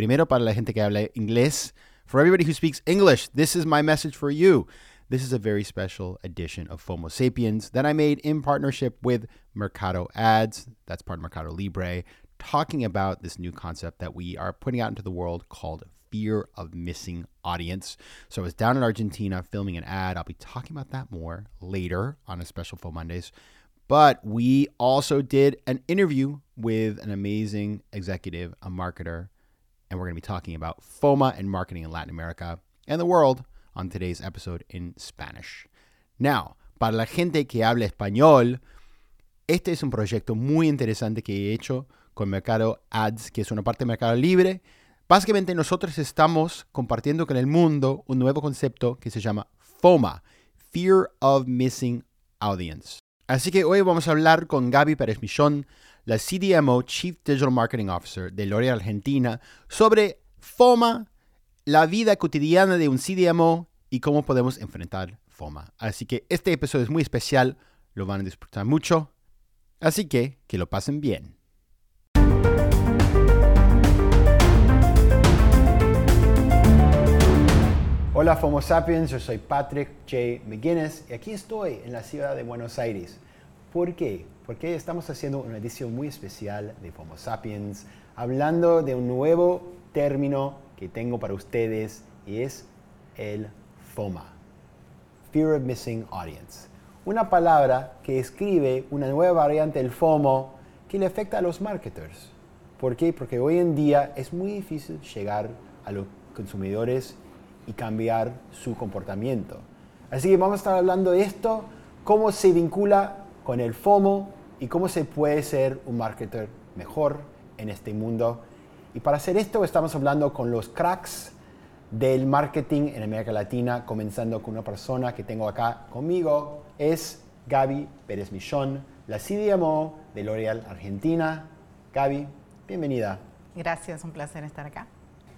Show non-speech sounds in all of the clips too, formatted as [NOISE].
Primero, para la gente que habla inglés, for everybody who speaks English, this is my message for you. This is a very special edition of FOMO Sapiens that I made in partnership with Mercado Ads. That's part of Mercado Libre, talking about this new concept that we are putting out into the world called fear of missing audience. So I was down in Argentina filming an ad. I'll be talking about that more later on a special FOMO Mondays. But we also did an interview with an amazing executive, a marketer, and we're going to be talking about FOMA and marketing in Latin America and the world on today's episode in Spanish. Now, para la gente que habla español, este es un proyecto muy interesante que he hecho con Mercado Ads, que es una parte de Mercado Libre. Básicamente nosotros estamos compartiendo con el mundo un nuevo concepto que se llama FOMA, Fear of Missing Audience. Así que hoy vamos a hablar con Gaby Pérez Michón, la CDMO, Chief Digital Marketing Officer de L'Oréal Argentina, sobre FOMA, la vida cotidiana de un CDMO y cómo podemos enfrentar FOMA. Así que este episodio es muy especial, lo van a disfrutar mucho, así que que lo pasen bien. Hola FOMO Sapiens, yo soy Patrick J. McGuinness y aquí estoy en la ciudad de Buenos Aires. ¿Por qué? Porque estamos haciendo una edición muy especial de FOMO Sapiens, hablando de un nuevo término que tengo para ustedes y es el FOMA, Fear of Missing Audience. Una palabra que escribe una nueva variante del FOMO que le afecta a los marketers. ¿Por qué? Porque hoy en día es muy difícil llegar a los consumidores y cambiar su comportamiento. Así que vamos a estar hablando de esto, cómo se vincula con el FOMO y cómo se puede ser un marketer mejor en este mundo. Y para hacer esto estamos hablando con los cracks del marketing en América Latina, comenzando con una persona que tengo acá conmigo, es Gaby Pérez Michón, la CDMO de L'Oréal Argentina. Gaby, bienvenida. Gracias, un placer estar acá.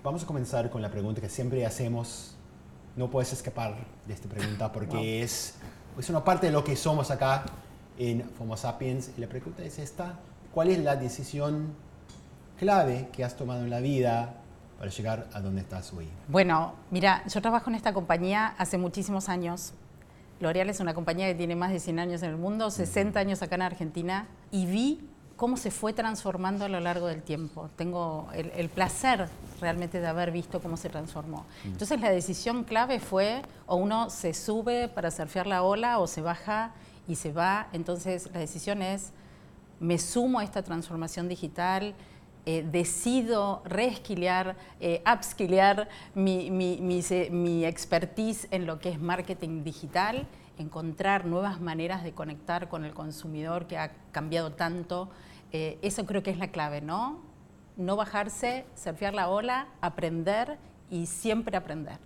Vamos a comenzar con la pregunta que siempre hacemos. No puedes escapar de esta pregunta porque es, es una parte de lo que somos acá en Homo Sapiens. Y la pregunta es esta. ¿Cuál es la decisión clave que has tomado en la vida para llegar a donde estás hoy? Bueno, mira, yo trabajo en esta compañía hace muchísimos años. L'Oreal es una compañía que tiene más de 100 años en el mundo, 60 años acá en Argentina, y vi cómo se fue transformando a lo largo del tiempo. Tengo el, el, placer realmente de haber visto cómo se transformó. Entonces la decisión clave fue o uno se sube para surfear la ola o se baja y se va. Entonces la decisión es, me sumo a esta transformación digital, eh, decido reesquilear, eh, mi, mi, mi, mi expertise en lo que es marketing digital, encontrar nuevas maneras de conectar con el consumidor que ha cambiado tanto. Eh, eso creo que es la clave, ¿no? No bajarse, surfear la ola, aprender y siempre aprender.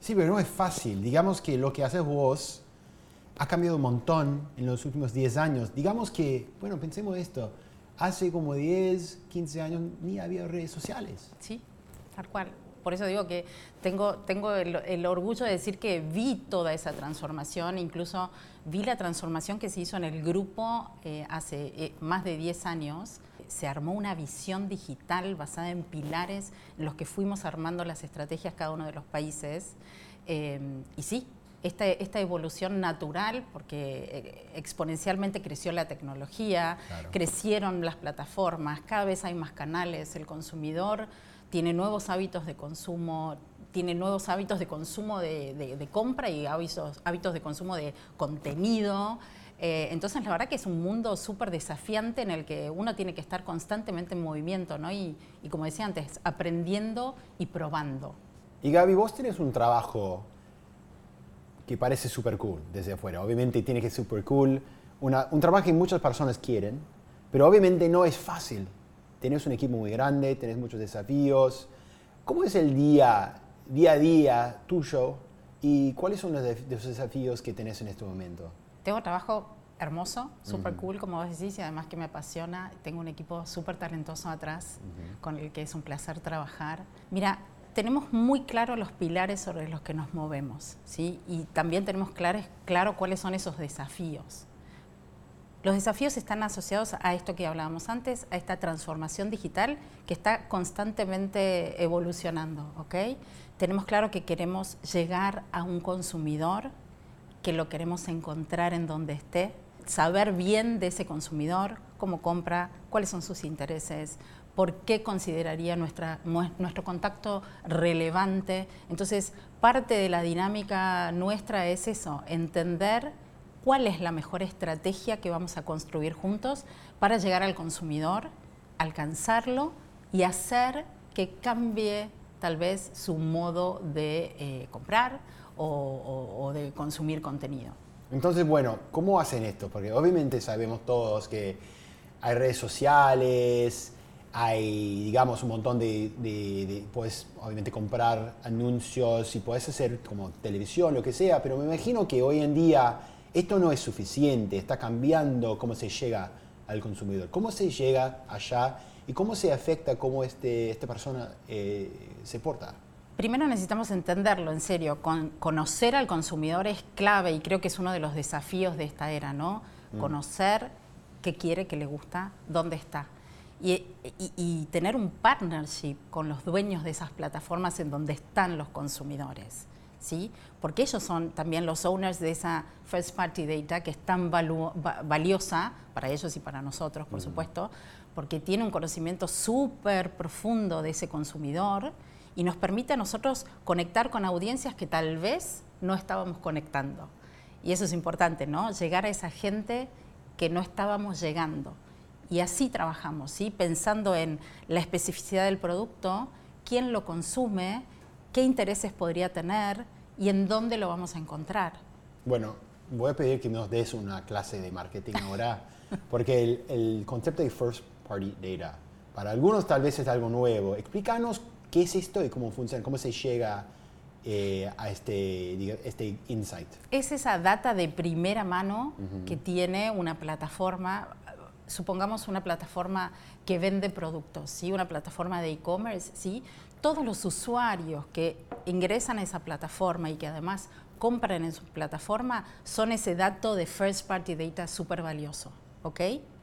Sí, pero no es fácil. Digamos que lo que haces vos ha cambiado un montón en los últimos 10 años. Digamos que, bueno, pensemos esto, hace como 10, 15 años ni había redes sociales. Sí, tal cual. Por eso digo que tengo, tengo el, el, orgullo de decir que vi toda esa transformación, incluso vi la transformación que se hizo en el grupo eh, hace eh, más de 10 años. Se armó una visión digital basada en pilares en los que fuimos armando las estrategias cada uno de los países. Eh, y sí, esta, esta, evolución natural, porque exponencialmente creció la tecnología, claro. crecieron las plataformas, cada vez hay más canales, el consumidor tiene nuevos hábitos de consumo, tiene nuevos hábitos de consumo de, de, de compra y hábitos, hábitos de consumo de contenido. Eh, entonces, la verdad que es un mundo súper desafiante en el que uno tiene que estar constantemente en movimiento, ¿no? Y, y como decía antes, aprendiendo y probando. Y Gaby, vos tenés un trabajo que parece súper cool desde afuera. Obviamente tiene que ser súper cool. Una, un trabajo que muchas personas quieren, pero obviamente no es fácil. Tenés un equipo muy grande, tenés muchos desafíos. ¿Cómo es el día, día a día tuyo y cuáles son los, desafíos que tenés en este momento? Tengo trabajo hermoso, súper cool, como vos decís, y además que me apasiona. Tengo un equipo súper talentoso atrás, con el que es un placer trabajar. Mira, tenemos muy claro los pilares sobre los que nos movemos, ¿sí? Y también tenemos claro, claro cuáles son esos desafíos. Los desafíos están asociados a esto que hablábamos antes, a esta transformación digital que está constantemente evolucionando, ¿ok? Tenemos claro que queremos llegar a un consumidor, que lo queremos encontrar en donde esté, saber bien de ese consumidor, cómo compra, cuáles son sus intereses, por qué consideraría nuestro contacto relevante. Entonces, parte de la dinámica nuestra es eso, entender cuál es la mejor estrategia que vamos a construir juntos para llegar al consumidor, alcanzarlo y hacer que cambie tal vez su modo de eh, comprar o, de consumir contenido. Entonces, bueno, ¿cómo hacen esto? Porque obviamente sabemos todos que hay redes sociales, hay, digamos, un montón de, puedes obviamente comprar anuncios y puedes hacer como televisión, lo que sea, pero me imagino que hoy en día esto no es suficiente, está cambiando cómo se llega al consumidor, cómo se llega allá y cómo se afecta cómo este, esta persona eh, se porta. Primero necesitamos entenderlo, en serio, conocer al consumidor es clave y creo que es uno de los desafíos de esta era, ¿no? Mm. Conocer qué quiere, qué le gusta, dónde está. Y, y, tener un partnership con los dueños de esas plataformas en donde están los consumidores. ¿sí? porque ellos son también los owners de esa first party data que es tan valiosa para ellos y para nosotros, por supuesto, porque tiene un conocimiento súper profundo de ese consumidor y nos permite a nosotros conectar con audiencias que tal vez no estábamos conectando. Y eso es importante, ¿no? Llegar a esa gente que no estábamos llegando. Y así trabajamos, ¿sí? Pensando en la especificidad del producto, quién lo consume, qué intereses podría tener y en dónde lo vamos a encontrar. Bueno, voy a pedir que nos des una clase de marketing ahora, [LAUGHS] porque el, concepto de first party data, para algunos tal vez es algo nuevo. Explícanos qué es esto y cómo funciona, cómo se llega eh, a este, este insight. Es esa data de primera mano que tiene una plataforma supongamos una plataforma que vende productos, ¿sí? una plataforma de e-commerce, ¿sí? todos los usuarios que ingresan a esa plataforma y que además compran en su plataforma son ese dato de first party data súper valioso.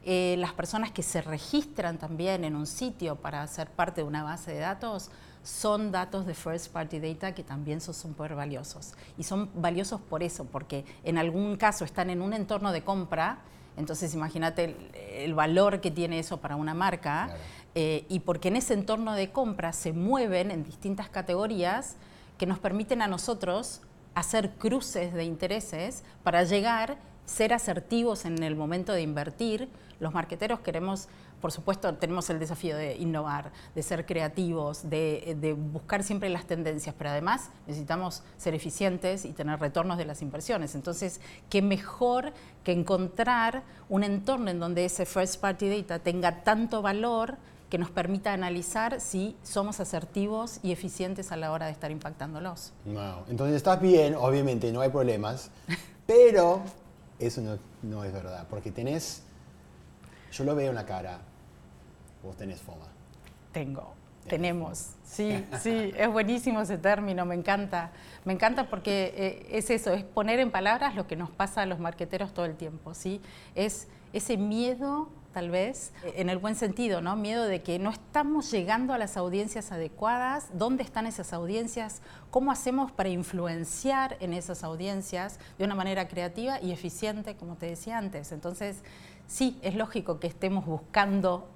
Eh, las personas que se registran también en un sitio para ser parte de una base de datos son datos de first party data que también son súper valiosos. Y son valiosos por eso, porque en algún caso están en un entorno de compra entonces imagínate el, valor que tiene eso para una marca eh, y porque en ese entorno de compra se mueven en distintas categorías que nos permiten a nosotros hacer cruces de intereses para llegar, ser asertivos en el momento de invertir. Los marqueteros queremos por supuesto, tenemos el desafío de innovar, de ser creativos, de, buscar siempre las tendencias, pero además necesitamos ser eficientes y tener retornos de las inversiones. Entonces, qué mejor que encontrar un entorno en donde ese first party data tenga tanto valor que nos permita analizar si somos asertivos y eficientes a la hora de estar impactándolos. Wow. Entonces estás bien, obviamente, no hay problemas, [LAUGHS] pero eso no, no es verdad, porque tenés, yo lo veo en la cara, ¿Vos tenés FOMA? Tengo, tenemos. Sí, [LAUGHS] sí, es buenísimo ese término, me encanta. Me encanta porque eh, es eso, es poner en palabras lo que nos pasa a los marqueteros todo el tiempo, ¿sí? Es ese miedo, tal vez, en el buen sentido, ¿no? Miedo de que no estamos llegando a las audiencias adecuadas, dónde están esas audiencias, cómo hacemos para influenciar en esas audiencias de una manera creativa y eficiente, como te decía antes. Entonces, sí, es lógico que estemos buscando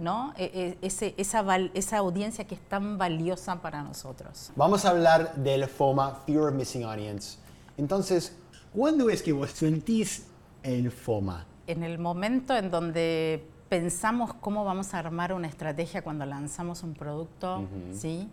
¿no? E, e, ese, esa, esa audiencia que es tan valiosa para nosotros. Vamos a hablar del FOMA, Fear of Missing Audience. Entonces, ¿cuándo es que vos sentís el FOMA? En el momento en donde pensamos cómo vamos a armar una estrategia cuando lanzamos un producto, ¿sí?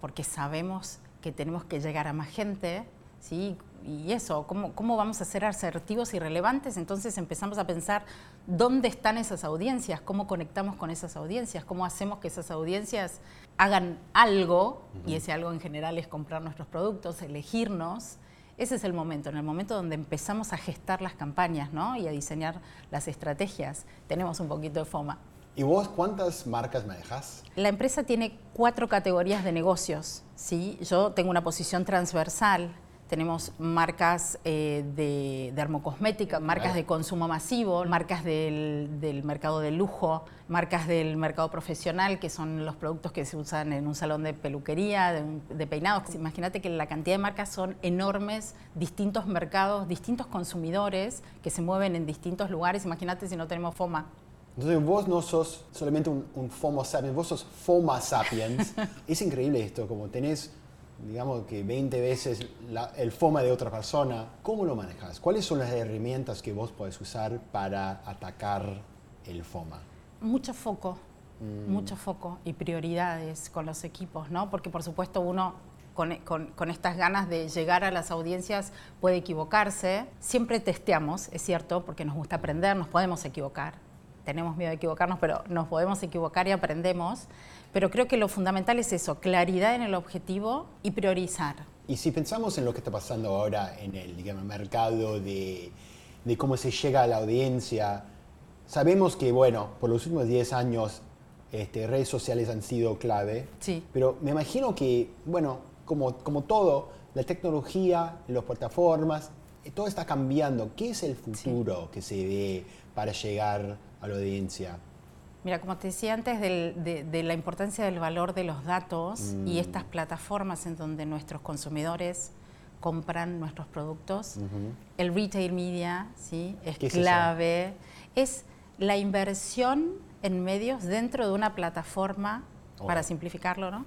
Porque sabemos que tenemos que llegar a más gente, ¿sí? Y eso, ¿cómo, ¿cómo vamos a ser asertivos y relevantes? Entonces empezamos a pensar dónde están esas audiencias, cómo conectamos con esas audiencias, cómo hacemos que esas audiencias hagan algo, y ese algo en general es comprar nuestros productos, elegirnos. Ese es el momento, en el momento donde empezamos a gestar las campañas ¿no? y a diseñar las estrategias. Tenemos un poquito de FOMA. ¿Y vos cuántas marcas manejas? La empresa tiene cuatro categorías de negocios. ¿sí? Yo tengo una posición transversal. Tenemos marcas eh, de dermocosmética, marcas de consumo masivo, marcas del, del, mercado de lujo, marcas del mercado profesional, que son los productos que se usan en un salón de peluquería, de, de peinados. Imagínate que la cantidad de marcas son enormes, distintos mercados, distintos consumidores que se mueven en distintos lugares. Imagínate si no tenemos FOMA. Entonces vos no sos solamente un, un FOMO sapiens, vos sos FOMA sapiens. [LAUGHS] es increíble esto, como tenés, digamos que 20 veces la, el FOMA de otra persona. ¿Cómo lo manejas? ¿Cuáles son las herramientas que vos podés usar para atacar el FOMA? Mucho foco, mm. mucho foco y prioridades con los equipos, ¿no? Porque por supuesto uno con, con, con, estas ganas de llegar a las audiencias puede equivocarse. Siempre testeamos, es cierto, porque nos gusta aprender, nos podemos equivocar tenemos miedo de equivocarnos, pero nos podemos equivocar y aprendemos. Pero creo que lo fundamental es eso, claridad en el objetivo y priorizar. Y si pensamos en lo que está pasando ahora en el digamos, mercado de, de cómo se llega a la audiencia, sabemos que, bueno, por los últimos 10 años este, redes sociales han sido clave, sí. pero me imagino que, bueno, como, como todo, la tecnología, las plataformas, todo está cambiando. ¿Qué es el futuro sí. que se ve para llegar a la audiencia? Mira, como te decía antes, del, de, de, la importancia del valor de los datos Mm. y estas plataformas en donde nuestros consumidores compran nuestros productos, el retail media ¿sí? es ¿Qué es clave. Es la inversión en medios dentro de una plataforma, Oh. para simplificarlo, ¿no?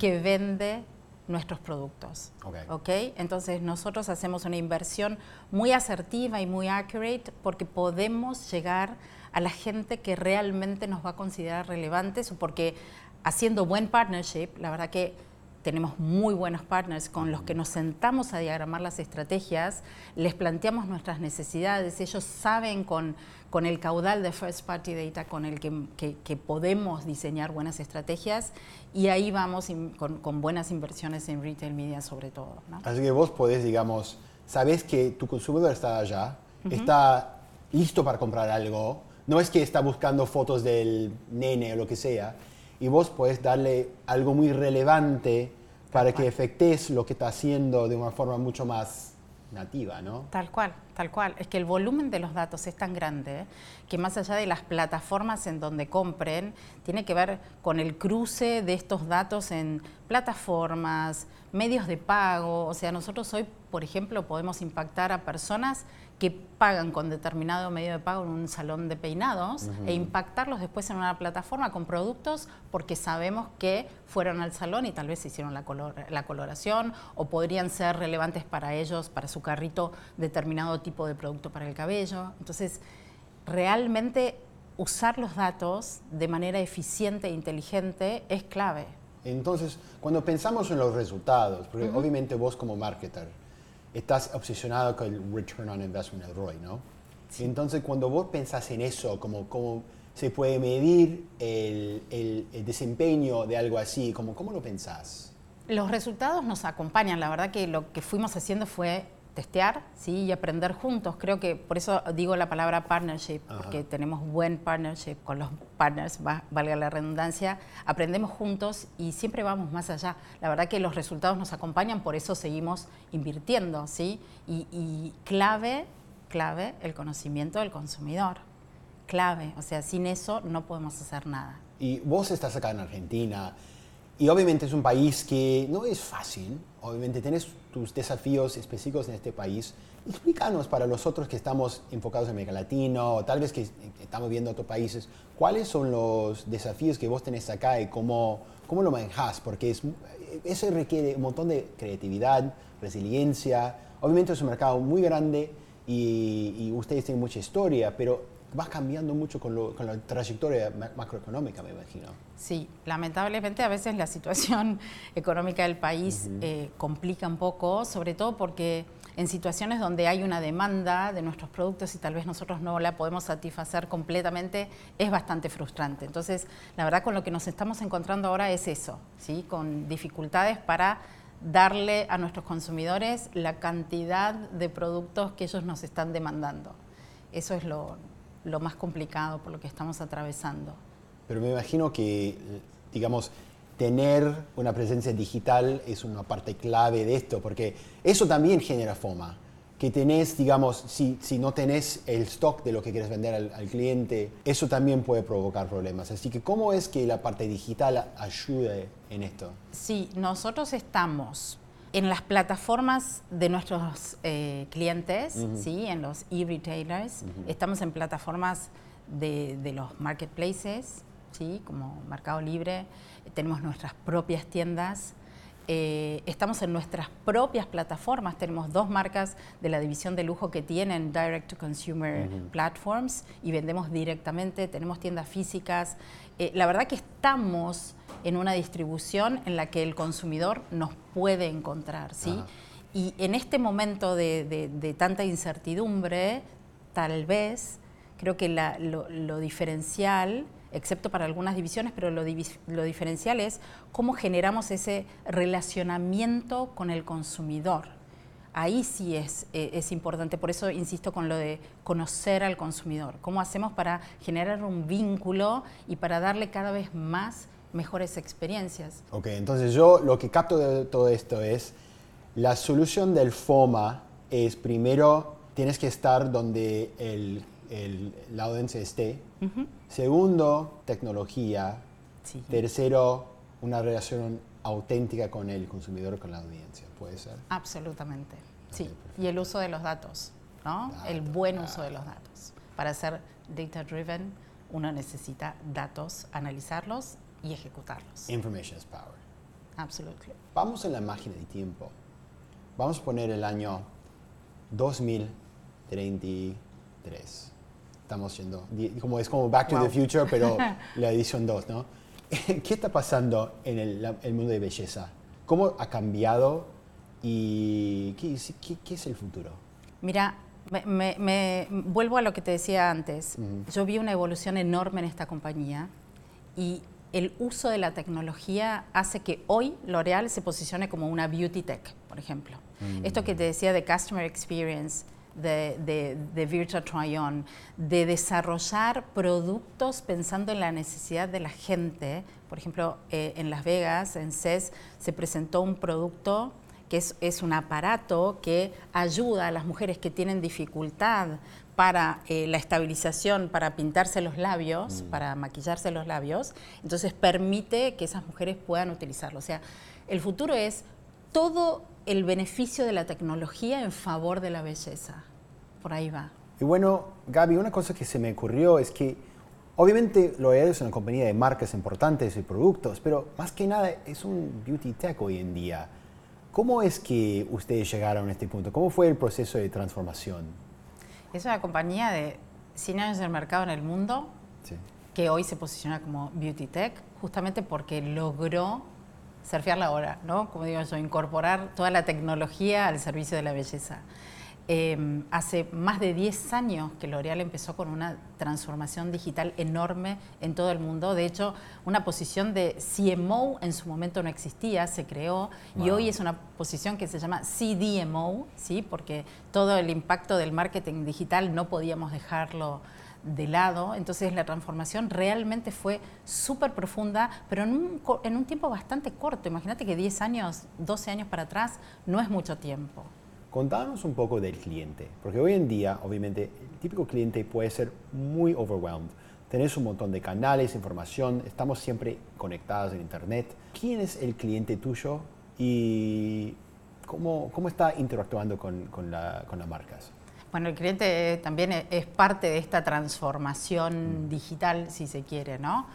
que vende nuestros productos. Ok. ¿ok? Entonces nosotros hacemos una inversión muy asertiva y muy accurate porque podemos llegar a la gente que realmente nos va a considerar relevantes o porque haciendo buen partnership, la verdad que tenemos muy buenos partners con los que nos sentamos a diagramar las estrategias, les planteamos nuestras necesidades, ellos saben con, con el caudal de first party data con el que, que, que podemos diseñar buenas estrategias y ahí vamos in, con, con, buenas inversiones en retail media sobre todo. ¿no? Así que vos podés, digamos, sabés que tu consumidor está allá, uh -huh. está listo para comprar algo, no es que está buscando fotos del nene o lo que sea, y vos podés darle algo muy relevante para que efectes lo que está haciendo de una forma mucho más nativa, ¿no? Tal cual, tal cual. Es que el volumen de los datos es tan grande que más allá de las plataformas en donde compren, tiene que ver con el cruce de estos datos en plataformas, medios de pago. O sea, nosotros hoy, por ejemplo, podemos impactar a personas que pagan con determinado medio de pago en un salón de peinados uh -huh. e impactarlos después en una plataforma con productos porque sabemos que fueron al salón y tal vez hicieron la, color, la coloración o podrían ser relevantes para ellos, para su carrito, determinado tipo de producto para el cabello. Entonces, realmente usar los datos de manera eficiente e inteligente es clave. Entonces, cuando pensamos en los resultados, porque uh -huh. obviamente vos como marketer, estás obsesionado con el return on investment, el ROI, ¿no? Sí. Entonces, cuando vos pensás en eso, como cómo se puede medir el, el, el, desempeño de algo así, como, ¿cómo lo pensás? Los resultados nos acompañan. La verdad que lo que fuimos haciendo fue testear ¿sí? y aprender juntos. Creo que por eso digo la palabra partnership, Ajá. porque tenemos buen partnership con los partners, va, valga la redundancia, aprendemos juntos y siempre vamos más allá. La verdad que los resultados nos acompañan, por eso seguimos invirtiendo, ¿sí? Y, y clave, clave, el conocimiento del consumidor. Clave, o sea, sin eso no podemos hacer nada. Y vos estás acá en Argentina, y obviamente es un país que no es fácil, obviamente tienes tus desafíos específicos en este país. Explícanos para los otros que estamos enfocados en América Latina o tal vez que estamos viendo otros países, ¿cuáles son los desafíos que vos tenés acá y cómo, cómo lo manejás? Porque es, eso requiere un montón de creatividad, resiliencia. Obviamente es un mercado muy grande y, y ustedes tienen mucha historia, pero va cambiando mucho con, la trayectoria macroeconómica, me imagino. Sí, lamentablemente a veces la situación [LAUGHS] económica del país eh, complica un poco, sobre todo porque en situaciones donde hay una demanda de nuestros productos y tal vez nosotros no la podemos satisfacer completamente, es bastante frustrante. Entonces, la verdad con lo que nos estamos encontrando ahora es eso, ¿sí? con dificultades para darle a nuestros consumidores la cantidad de productos que ellos nos están demandando. Eso es lo, lo más complicado por lo que estamos atravesando. Pero me imagino que, digamos, tener una presencia digital es una parte clave de esto, porque eso también genera FOMA. Que tenés, digamos, si, si no tenés el stock de lo que quieres vender al, cliente, eso también puede provocar problemas. Así que, ¿cómo es que la parte digital ayude en esto? Sí, nosotros estamos en las plataformas de nuestros eh, clientes, ¿sí? en los e-retailers, estamos en plataformas de, de los marketplaces, ¿sí? como Mercado Libre, tenemos nuestras propias tiendas, eh, estamos en nuestras propias plataformas, tenemos dos marcas de la división de lujo que tienen Direct to Consumer Platforms y vendemos directamente, tenemos tiendas físicas. Eh, la verdad que estamos en una distribución en la que el consumidor nos puede encontrar, ¿sí? Y en este momento de, tanta incertidumbre, tal vez, creo que lo diferencial excepto para algunas divisiones, pero lo, diferencial es cómo generamos ese relacionamiento con el consumidor. Ahí sí es, eh, es importante, por eso insisto con lo de conocer al consumidor, cómo hacemos para generar un vínculo y para darle cada vez más mejores experiencias. Ok, entonces yo lo que capto de todo esto es la solución del FOMA es primero tienes que estar donde el el, la audiencia esté. Segundo, tecnología. Tercero, una relación auténtica con el consumidor, con la audiencia. ¿Puede ser? Absolutamente. Sí. y el uso de los datos, ¿no? el buen uso de los datos. Para ser data driven, uno necesita datos, analizarlos y ejecutarlos. Information is power. Absolutely. Vamos en la máquina de tiempo. Vamos a poner el año 2033 estamos yendo, como es como Back to the Future, pero [LAUGHS] la edición 2, ¿no? [LAUGHS] ¿Qué está pasando en el, mundo de belleza? ¿Cómo ha cambiado y qué, es el futuro? Mira, me, vuelvo a lo que te decía antes. Yo vi una evolución enorme en esta compañía y el uso de la tecnología hace que hoy L'Oreal se posicione como una beauty tech, por ejemplo. Mm. Esto que te decía de customer experience, de, de, Virtual Try-On, de desarrollar productos pensando en la necesidad de la gente. Por ejemplo, eh, en Las Vegas, en CES, se presentó un producto que es, un aparato que ayuda a las mujeres que tienen dificultad para eh, la estabilización, para pintarse los labios, mm. para maquillarse los labios. Entonces permite que esas mujeres puedan utilizarlo. O sea, el futuro es todo el beneficio de la tecnología en favor de la belleza. Por ahí va. Y bueno, Gaby, una cosa que se me ocurrió es que obviamente L'Oreal es una compañía de marcas importantes y productos, pero más que nada es un beauty tech hoy en día. ¿Cómo es que ustedes llegaron a este punto? ¿Cómo fue el proceso de transformación? Es una compañía de 100 años del mercado en el mundo, que hoy se posiciona como beauty tech, justamente porque logró surfear la hora, ¿no? Como digo yo, incorporar toda la tecnología al servicio de la belleza. Em, hace más de 10 años que L'Oreal empezó con una transformación digital enorme en todo el mundo. De hecho, una posición de CMO en su momento no existía, se creó y hoy es una posición que se llama CDMO, ¿sí? porque todo el impacto del marketing digital no podíamos dejarlo de lado. Entonces la transformación realmente fue súper profunda, pero en un, en un tiempo bastante corto. Imagínate que 10 años, 12 años para atrás no es mucho tiempo. Contanos un poco del cliente, porque hoy en día, obviamente, el típico cliente puede ser muy overwhelmed. Tenés un montón de canales, información, estamos siempre conectados en Internet. ¿Quién es el cliente tuyo y cómo, cómo está interactuando con, con, la, con las marcas? Bueno, el cliente también es parte de esta transformación mm. digital, si se quiere, ¿no?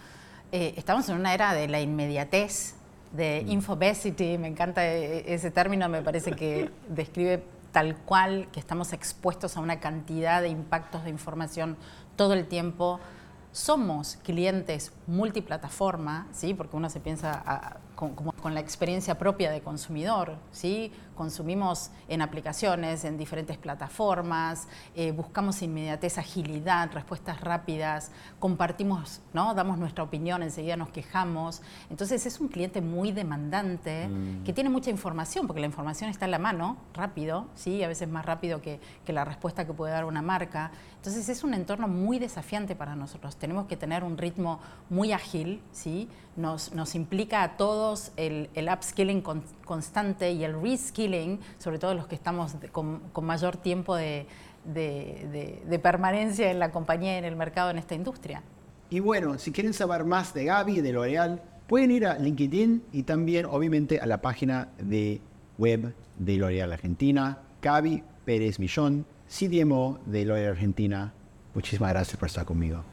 Eh, estamos en una era de la inmediatez, de mm. infobesity, me encanta e, ese término, me parece que [LAUGHS] describe tal cual que estamos expuestos a una cantidad de impactos de información todo el tiempo. Somos clientes multiplataforma, ¿sí? porque uno se piensa con, con, la experiencia propia de consumidor. ¿sí? Consumimos en aplicaciones, en diferentes plataformas, eh, buscamos inmediatez, agilidad, respuestas rápidas, compartimos, ¿no? damos nuestra opinión, enseguida nos quejamos. Entonces es un cliente muy demandante mm. que tiene mucha información, porque la información está en la mano, rápido, ¿sí? a veces más rápido que, que la respuesta que puede dar una marca. Entonces es un entorno muy desafiante para nosotros. Tenemos que tener un ritmo muy ágil, ¿sí? nos, nos implica a todos el, upskilling constante y el reskilling, sobre todo los que estamos con, con, mayor tiempo de, permanencia en la compañía, en el mercado, en esta industria. Y bueno, si quieren saber más de Gaby y de L'Oreal, pueden ir a LinkedIn y también, obviamente, a la página de web de L'Oreal Argentina, Gaby Pérez Millón, CDMO de L'Oreal Argentina. Muchísimas gracias por estar conmigo.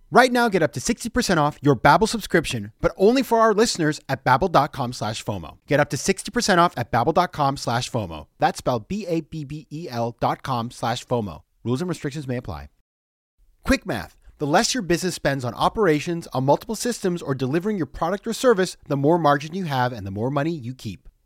Right now, get up to 60% off your Babbel subscription, but only for our listeners at babbel.com slash FOMO. Get up to 60% off at babbel.com slash FOMO. That's spelled B-A-B-B-E-L dot com slash FOMO. Rules and restrictions may apply. Quick math. The less your business spends on operations, on multiple systems, or delivering your product or service, the more margin you have and the more money you keep.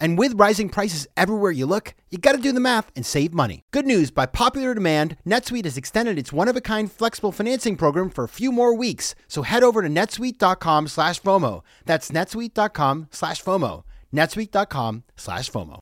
And with rising prices everywhere you look, you got to do the math and save money. Good news by popular demand, NetSuite has extended its one of a kind flexible financing program for a few more weeks. So head over to netsuite.com slash FOMO. That's netsuite.com slash FOMO. netsuite.com slash FOMO.